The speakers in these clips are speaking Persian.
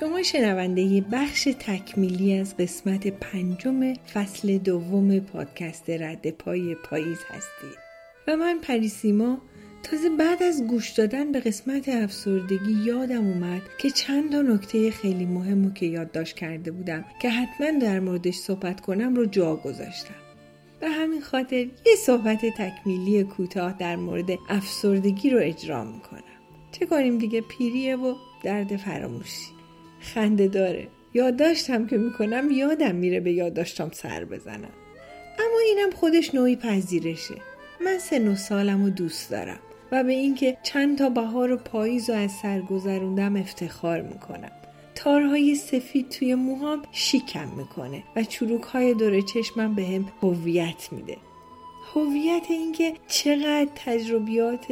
شما شنونده بخش تکمیلی از قسمت پنجم فصل دوم پادکست رد پای پاییز هستید. و من پریسیما تازه بعد از گوش دادن به قسمت افسردگی یادم اومد که چند تا نکته خیلی مهم که یادداشت کرده بودم که حتما در موردش صحبت کنم رو جا گذاشتم. به همین خاطر یه صحبت تکمیلی کوتاه در مورد افسردگی رو اجرا می‌کنم. چه کنیم دیگه؟ پیریه و درد فراموشی. خنده داره. یادداشتم که می‌کنم یادم میره به یادداشتم سر بزنم. اما اینم خودش نوعی پذیرشه. من سن و سالم و دوست دارم و به اینکه چند تا بهار و پاییز و از سر گذروندم افتخار می‌کنم. تارهای سفید توی موهام شیکم می‌کنه و چروک های دور چشمم به هم هویت میده. هویت اینکه چقدر تجربیات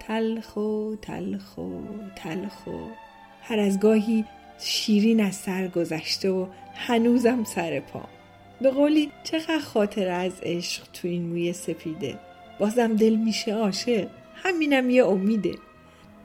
تلخ و تلخ و تلخ و هر از گاهی شیرین از سر گذشته و هنوزم سر پا. به قولی چقدر خاطر از عشق تو این موی سفیده بازم دل میشه عاشق. همینم یه امیده.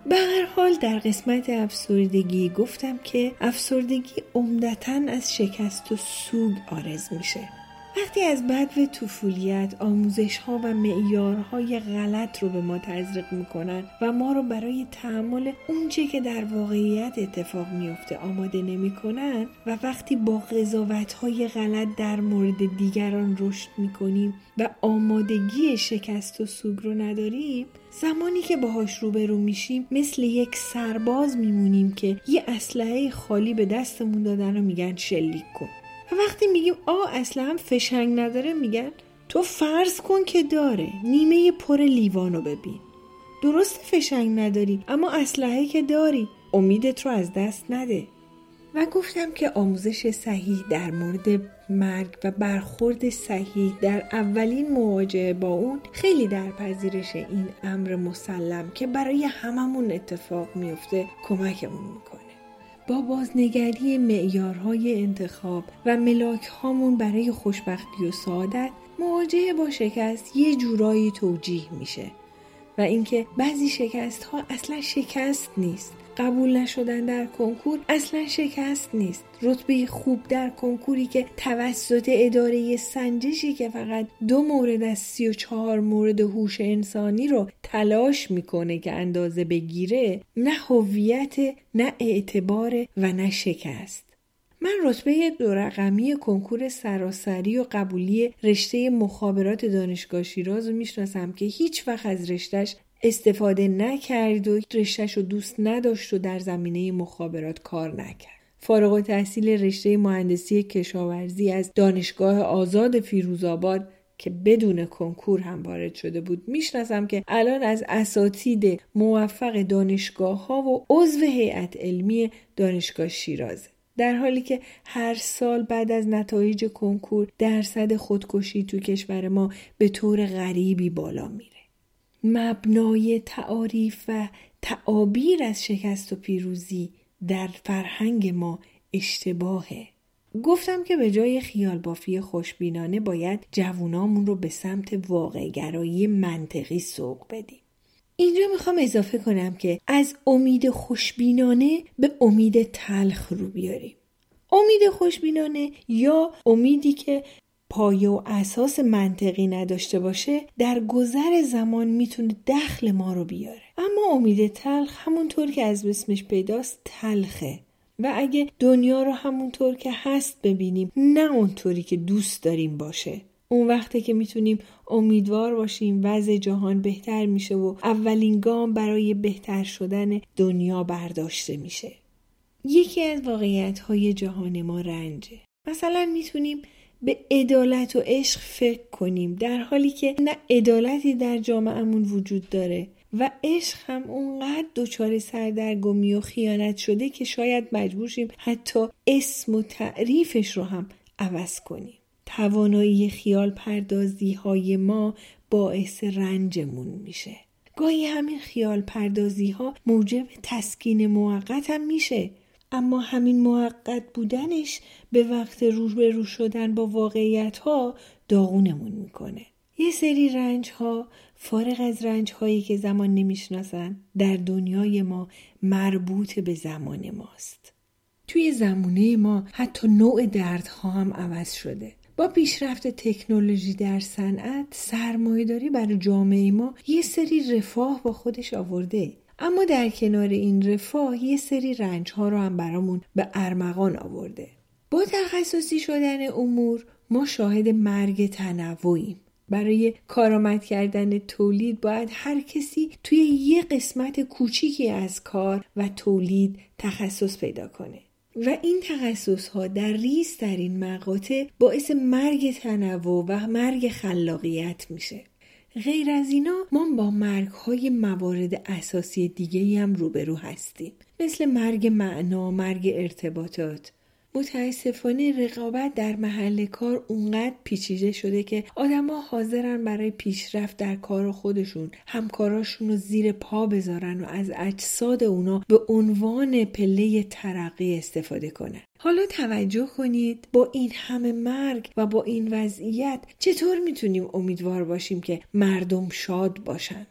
به هر حال در قسمت افسردگی گفتم که افسردگی عمدتا از شکست و سوگ آرز میشه. وقتی از بدو طفولیت آموزش ها و معیارهای غلط رو به ما تزریق می‌کنن و ما رو برای تحمل اونچه که در واقعیت اتفاق میفته آماده نمی‌کنن و وقتی با قضاوت های غلط در مورد دیگران رشد می‌کنیم و آمادگی شکست و سوگ رو نداریم زمانی که باهاش روبرو میشیم مثل یک سرباز میمونیم که یه اسلحه خالی به دستمون دادن و میگن شلیک کن. و وقتی میگیم آ اصلا هم فشنگ نداره میگن تو فرض کن که داره. نیمه پر لیوانو ببین. درست فشنگ نداری اما اسلحه که داری امیدت رو از دست نده. و گفتم که آموزش صحیح در مورد مرگ و برخورد صحیح در اولین مواجهه با اون خیلی در پذیرش این امر مسلم که برای هممون اتفاق میفته کمکمون می‌کنه. با بازنگری معیارهای انتخاب و ملاک هامون برای خوشبختی و سعادت مواجهه با شکست یه جورایی توجیه میشه و اینکه بعضی شکست ها اصلا شکست نیست. قبول نشدن در کنکور اصلا شکست نیست. رتبه خوب در کنکوری که توسط اداره سنجشی که فقط دو مورد از سی و چهار مورد هوش انسانی رو تلاش می‌کنه که اندازه بگیره نه هویت نه اعتبار و نه شکست. من رتبه دو رقمی کنکور سراسری و قبولی رشته مخابرات دانشگاه شیراز رو می‌شناسم که هیچ وقت از رشتهش استفاده نکرد و رشتهش رو دوست نداشت و در زمینه مخابرات کار نکرد. فارغ و تحصیل رشته مهندسی کشاورزی از دانشگاه آزاد فیروزآباد که بدون کنکور هم وارد شده بود می‌شناسم که الان از اساتید موفق دانشگاه ها و عضو هیئت علمی دانشگاه شیرازه در حالی که هر سال بعد از نتایج کنکور درصد خودکشی تو کشور ما به طور غریبی بالا میره مبنای تعاریف و تعابیر از شکست و پیروزی در فرهنگ ما اشتباهه. گفتم که به جای خیال بافی خوشبینانه باید جوونامون رو به سمت واقعگرایی منطقی سوق بدیم. اینجا می‌خوام اضافه کنم که از امید خوشبینانه به امید تلخ رو بیاریم. امید خوشبینانه یا امیدی که پایه و اساس منطقی نداشته باشه در گذر زمان می‌تونه دخل ما رو بیاره. اما امید تلخ همونطور که از اسمش پیداست تلخه. و اگه دنیا رو همونطور که هست ببینیم نه اونطوری که دوست داریم باشه. اون وقته که می‌تونیم امیدوار باشیم وضع جهان بهتر میشه و اولین گام برای بهتر شدن دنیا برداشته میشه. یکی از واقعیت های جهان ما رنجه. مثلا می‌تونیم به عدالت و عشق فکر کنیم در حالی که نه عدالتی در جامعهمون وجود داره و عشق هم اونقدر دچار سردرگمی و خیانت شده که شاید مجبور شیم حتی اسم و تعریفش رو هم عوض کنیم. توانایی خیال پردازی های ما باعث رنجمون میشه. گاهی همین خیال پردازی ها موجب تسکین موقت هم میشه. اما همین موقت بودنش به وقت رو شدن با واقعیت ها داغونمون می‌کنه. یه سری رنج ها فارغ از رنج هایی که زمان نمی‌شناسن در دنیای ما مربوط به زمان ماست. توی زمونه ما حتی نوع دردها هم عوض شده. با پیشرفت تکنولوژی در صنعت سرمایهداری برای جامعه ما یه سری رفاه با خودش آورده. اما در کنار این رفاه یه سری رنج ها رو هم برامون به ارمغان آورده. با تخصصی شدن امور ما شاهد مرگ تنوعیم. برای کارآمد کردن تولید باید هر کسی توی یه قسمت کوچیکی از کار و تولید تخصص پیدا کنه. و این تخصص ها در ریز در این مقاطع باعث مرگ تنوع و مرگ خلاقیت میشه. غیر از اینا ما با مرگ های موارد اساسی دیگه هم روبرو هستیم. مثل مرگ معنا، مرگ ارتباطات. متاسفانه رقابت در محل کار اونقدر پیچیده شده که آدما حاضرن برای پیشرفت در کار خودشون همکاراشون رو زیر پا بذارن و از اجساد اونا به عنوان پله ترقی استفاده کنن. حالا توجه کنید با این همه مرگ و با این وضعیت چطور می‌تونیم امیدوار باشیم که مردم شاد باشن؟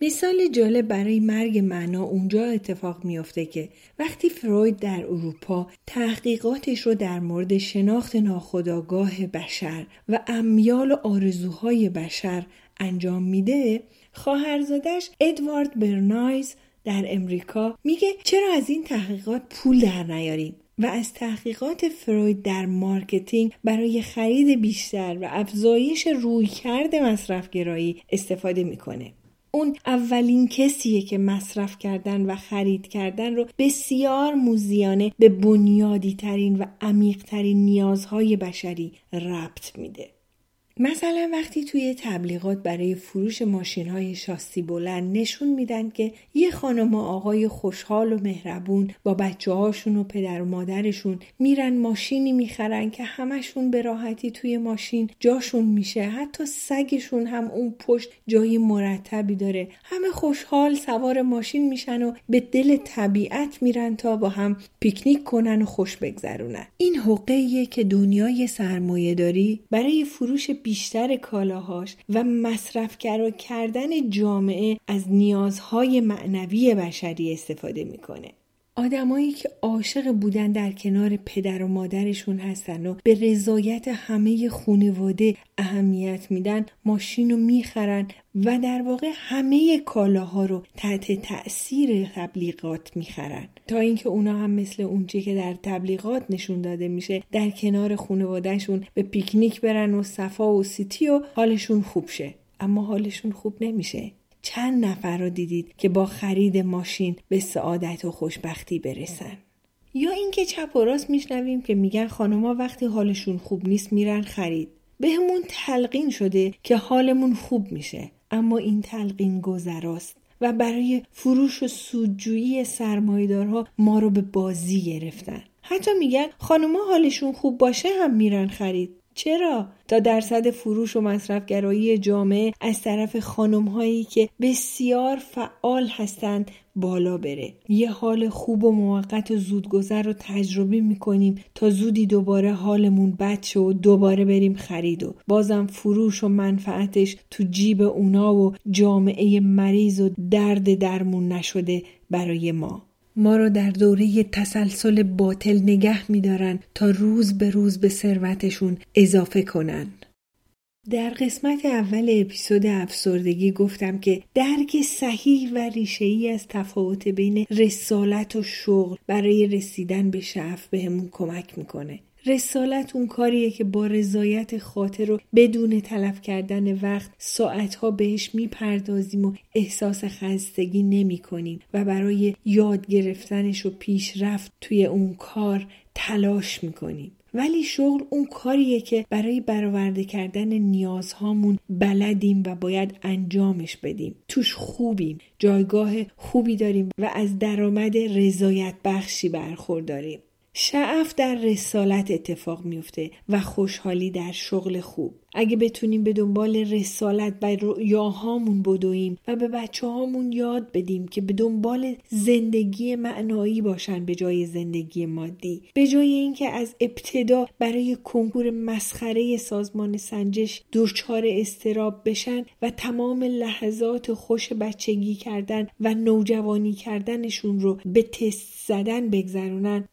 مثال جالب برای مرگ معنا اونجا اتفاق میافته که وقتی فروید در اروپا تحقیقاتش رو در مورد شناخت ناخودآگاه بشر و امیال و آرزوهای بشر انجام میده خواهرزادش ادوارد برنایز در امریکا میگه چرا از این تحقیقات پول در نیاریم و از تحقیقات فروید در marketing برای خرید بیشتر و افزایش رویکرد مصرفگرایی استفاده می‌کنه. اون اولین کسیه که مصرف کردن و خرید کردن رو بسیار موزیانه به بنیادی ترین و عمیق ترین نیازهای بشری ربط میده. مثلا وقتی توی تبلیغات برای فروش ماشین های شاسی بلند نشون میدن که یه خانم و آقای خوشحال و مهربون با بچه هاشون و پدر و مادرشون میرن ماشینی می‌خرن که همشون به راحتی توی ماشین جاشون میشه. حتی سگشون هم اون پشت جای مرتبی داره. همه خوشحال سوار ماشین میشن و به دل طبیعت میرن تا با هم پیکنیک کنن و خوش بگذرونن. این حقه که دنیای سرمایه داری برای فروش بیشتر کالاهاش و مصرفگرا کردن جامعه از نیازهای معنوی بشری استفاده می‌کنه. آدمایی که عاشق بودن در کنار پدر و مادرشون هستن و به رضایت همه خانواده اهمیت میدن ماشین رو می‌خرن و در واقع همه کالاها رو تحت تاثیر تبلیغات می‌خرن. تا اینکه اونا هم مثل اونچه که در تبلیغات نشون داده میشه در کنار خانوادهشون به پیکنیک برن و صفا و سیتی و حالشون خوب شه. اما حالشون خوب نمیشه. چند نفر رو دیدید که با خرید ماشین به سعادت و خوشبختی برسن. یا اینکه چپ و راست میشنویم که میگن خانوما وقتی حالشون خوب نیست میرن خرید. بهمون تلقین شده که حالمون خوب میشه اما این تلقین گذراست و برای فروش و سودجویی سرمایدارها ما رو به بازی گرفتن. حتی میگن خانوما حالشون خوب باشه هم میرن خرید. چرا؟ تا درصد فروش و مصرفگرایی جامعه از طرف خانم هایی که بسیار فعال هستند بالا بره. یه حال خوب و موقت و زودگذر رو تجربه می‌کنیم تا زودی دوباره حالمون بد و دوباره بریم خرید و بازم فروش و منفعتش تو جیب اونا و جامعه مریض و درد درمون نشده برای ما. ما را در دوره تسلسل باطل نگه میدارن تا روز به روز به ثروتشون اضافه کنن. در قسمت اول اپیزود افسردگی گفتم که درک صحیح و ریشه از تفاوت بین رسالت و شغل برای رسیدن به شعف بهمون کمک می‌کنه. رسالت اون کاریه که با رضایت خاطر رو بدون تلف کردن وقت ساعتها بهش می‌پردازیم و احساس خستگی نمی کنیم و برای یاد گرفتنش و پیشرفت توی اون کار تلاش می‌کنیم. ولی شغل اون کاریه که برای برآورده کردن نیازهامون بلدیم و باید انجامش بدیم. توش خوبیم. جایگاه خوبی داریم و از درآمد رضایت بخشی برخورداریم. شعف در رسالت اتفاق میفته و خوشحالی در شغل خوب. اگه بتونیم به دنبال رسالت و رؤیاهامون بدویم و به بچه هامون یاد بدیم که به دنبال زندگی معنایی باشن به جای زندگی مادی. به جای اینکه از ابتدا برای کنکور مسخره سازمان سنجش دچار استراب بشن و تمام لحظات خوش بچگی کردن و نوجوانی کردنشون رو به تست زدن بگذرونن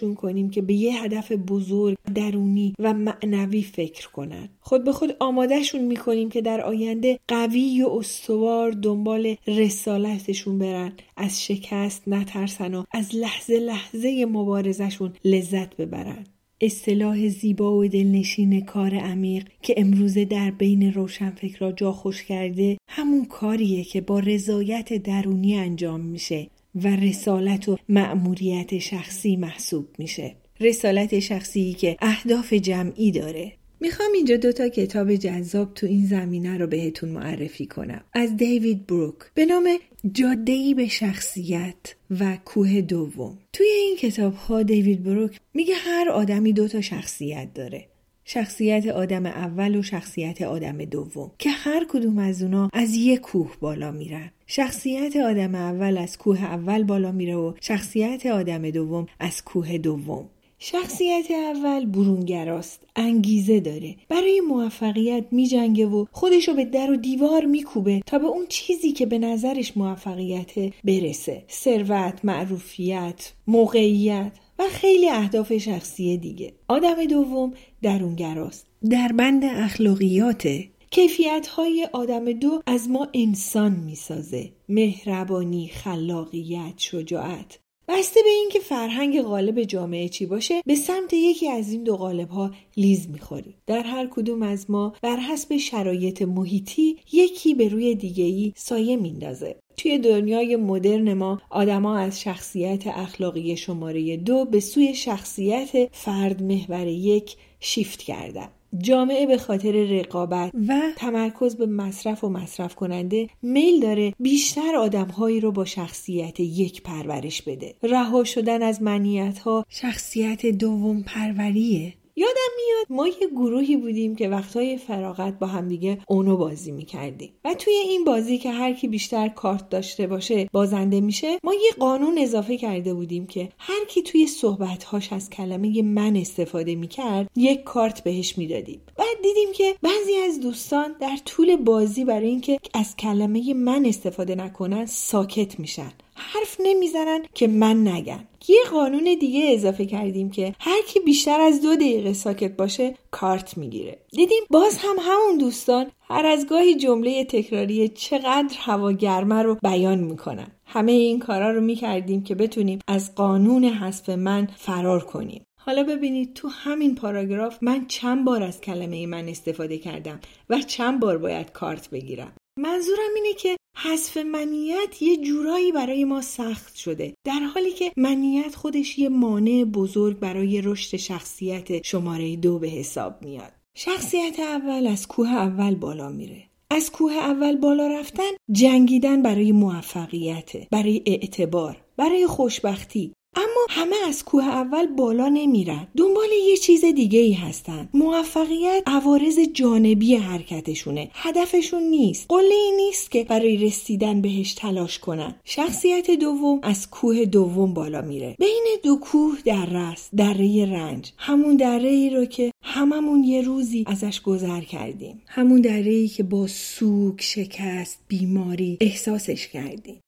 کمکشون کنیم که به یه هدف بزرگ درونی و معنوی فکر کنن. خود به خود آمادهشون می‌کنیم که در آینده قوی و استوار دنبال رسالتشون برن. از شکست نترسن و از لحظه لحظه مبارزشون لذت ببرن. اصطلاح زیبا و دلنشین کار عمیق که امروزه در بین روشنفکرا جا خوش کرده همون کاریه که با رضایت درونی انجام میشه. و رسالت و مأموریت شخصی محسوب میشه. رسالت شخصی که اهداف جمعی داره. می‌خوام اینجا دوتا کتاب جذاب تو این زمینه رو بهتون معرفی کنم. از دیوید بروک. به نام جادهی به شخصیت و کوه دوم. توی این کتاب ها دیوید بروک میگه هر آدمی دوتا شخصیت داره. شخصیت آدم اول و شخصیت آدم دوم که هر کدوم از اونا از یک کوه بالا میرن. شخصیت آدم اول از کوه اول بالا میره و شخصیت آدم دوم از کوه دوم. شخصیت اول برونگراست انگیزه داره. برای موفقیت میجنگه و خودشو به در و دیوار میکوبه تا به اون چیزی که به نظرش موفقیت برسه. ثروت معروفیت موقعیت و خیلی اهداف شخصی دیگه. آدم دوم درونگراست. در بند اخلاقیاته کیفیت های آدم دو از ما انسان می‌سازه. مهربانی خلاقیت شجاعت. بسته به اینکه فرهنگ غالب جامعه چی باشه به سمت یکی از این دو غالب ها لیز می‌خوریم. در هر کدوم از ما بر حسب شرایط محیطی یکی به روی دیگهی سایه میندازه. توی دنیای مدرن ما آدما از شخصیت اخلاقی شماره دو به سوی شخصیت فرد محور یک شیفت کردن. جامعه به خاطر رقابت و تمرکز به مصرف و مصرف کننده میل داره بیشتر آدمهایی رو با شخصیت یک پرورش بده. رها شدن از منیت ها شخصیت دوم پروریه. یادم میاد ما یه گروهی بودیم که وقتهای فراغت با همدیگه اونو بازی می‌کردیم. و توی این بازی که هر کی بیشتر کارت داشته باشه بازنده میشه ما یه قانون اضافه کرده بودیم که هر کی توی صحبتهاش از کلمه من استفاده می‌کرد یک کارت بهش می‌دادیم. بعد دیدیم که بعضی از دوستان در طول بازی برای اینکه از کلمه من استفاده نکنن ساکت میشن. حرف نمی‌زنن که من نگم. یه قانون دیگه اضافه کردیم که هر کی بیشتر از دو دقیقه ساکت باشه کارت می‌گیره. دیدیم باز هم همون دوستان هر از گاهی جمله تکراری چقدر هوا گرمه رو بیان می‌کنن. همه این کارا رو می‌کردیم که بتونیم از قانون حذف من فرار کنیم. حالا ببینید تو همین پاراگراف من چند بار از کلمه من استفاده کردم و چند بار باید کارت بگیرم. منظورم اینه که حذف منیت یه جورایی برای ما سخت شده. در حالی که منیت خودش یه مانع بزرگ برای رشد شخصیت شماره دو به حساب میاد. شخصیت اول از کوه اول بالا میره. از کوه اول بالا رفتن جنگیدن برای موفقیت برای اعتبار برای خوشبختی اما همه از کوه اول بالا نمیرن. دنبال یه چیز دیگه ای هستن. موفقیت عوارض جانبی حرکتشونه. هدفشون نیست. قله ای نیست که برای رسیدن بهش تلاش کنن. شخصیت دوم از کوه دوم بالا میره. بین دو کوه در رست دره رنج. همون دره ای رو که هممون یه روزی ازش گذر کردیم. همون دره ای که با سوک شکست بیماری احساسش کردیم.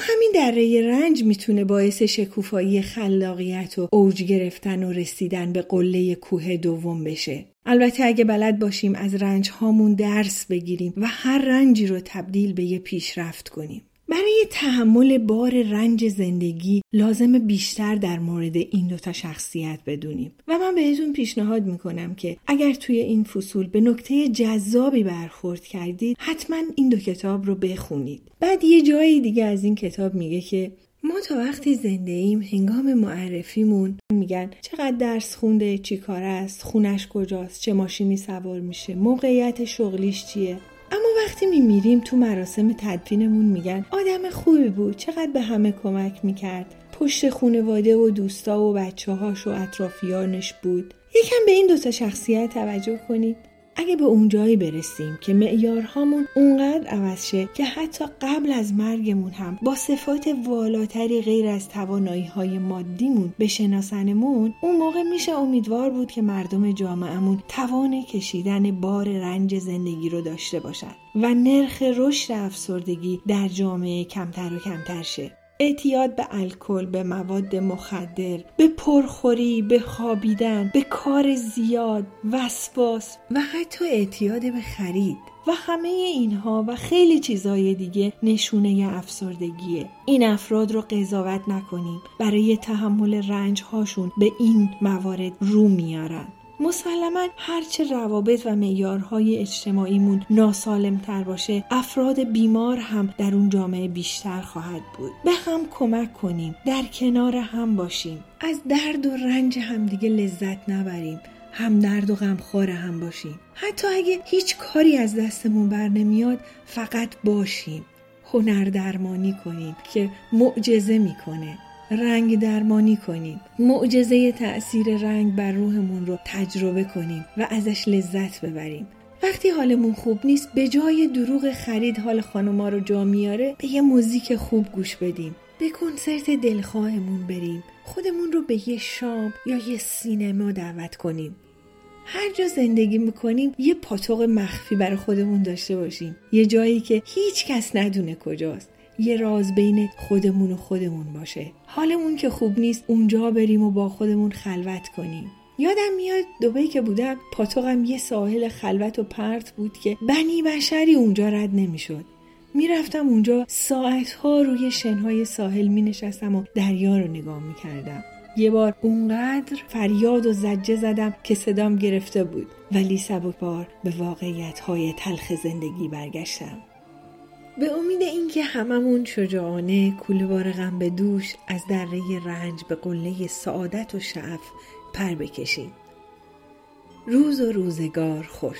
همین دره رنج می‌تونه باعث شکوفایی خلاقیت و اوج گرفتن و رسیدن به قله کوه دوم بشه. البته اگه بلد باشیم از رنج هامون درس بگیریم و هر رنجی رو تبدیل به یه پیشرفت کنیم. برای تحمل بار رنج زندگی لازم بیشتر در مورد این دوتا شخصیت بدونیم. و من بهتون پیشنهاد می‌کنم که اگر توی این فصول به نکته جذابی برخورد کردید حتما این دو کتاب رو بخونید. بعد یه جایی دیگه از این کتاب میگه که ما تا وقتی زنده ایم هنگام معرفیمون میگن چقدر درس خونده چی کار است خونش کجاست چه ماشینی سوار میشه موقعیت شغلیش چیه. وقتی میمیریم تو مراسم تدفینمون میگن آدم خوبی بود چقدر به همه کمک می‌کرد. پشت خونواده و دوستا و بچه هاش و اطرافیانش بود. یکم به این دوتا شخصیت توجه کنید. اگه به اونجایی برسیم که معیارهامون اونقدر عوض شه که حتی قبل از مرگمون هم با صفات والاتری غیر از توانایی های مادیمون بشناسنمون اون موقع میشه امیدوار بود که مردم جامعهمون توان کشیدن بار رنج زندگی رو داشته باشن و نرخ رشد افسردگی در جامعه کمتر و کمتر شه. اعتیاد به الکل به مواد مخدر به پرخوری به خوابیدن به کار زیاد وسواس و حتی اعتیاد به خرید. و همه اینها و خیلی چیزهای دیگه نشونه افسردگیه. این افراد رو قضاوت نکنیم. برای تحمل رنج هاشون به این موارد رو میارن. مسلما هرچه روابط و معیارهای اجتماعیمون ناسالم تر باشه افراد بیمار هم در اون جامعه بیشتر خواهد بود. به هم کمک کنیم در کنار هم باشیم. از درد و رنج همدیگه لذت نبریم هم درد و غمخوار هم باشیم. حتی اگه هیچ کاری از دستمون بر نمیاد فقط باشیم. هنر درمانی کنیم که معجزه می‌کنه. رنگ درمانی کنیم. معجزه تأثیر رنگ بر روحمون رو تجربه کنیم و ازش لذت ببریم. وقتی حالمون خوب نیست به جای دروغ خرید حال خانوما رو جا میاره به یه موزیک خوب گوش بدیم. به کنسرت دلخواهمون بریم. خودمون رو به یه شام یا یه سینما دعوت کنیم. هر جا زندگی می‌کنیم یه پاتوق مخفی برای خودمون داشته باشیم. یه جایی که هیچ کس ندونه کجاست. یه راز بین خودمون و خودمون باشه حالمون که خوب نیست اونجا بریم و با خودمون خلوت کنیم یادم میاد دوبهی که بودم پاتوقم یه ساحل خلوت و پرت بود که بنی بشری اونجا رد نمی‌شد می‌رفتم اونجا ساعتها روی شنهای ساحل می نشستم و دریا رو نگاه می کردم. یه بار اونقدر فریاد و زجه زدم که صدام گرفته بود ولی سبک بار به واقعیت های تلخ زندگی برگشتم. به امید اینکه هممون شجاعانه کوله بار غم به دوش از دره رنج به قله سعادت و شعف پر بکشیم. روز و روزگار خوش.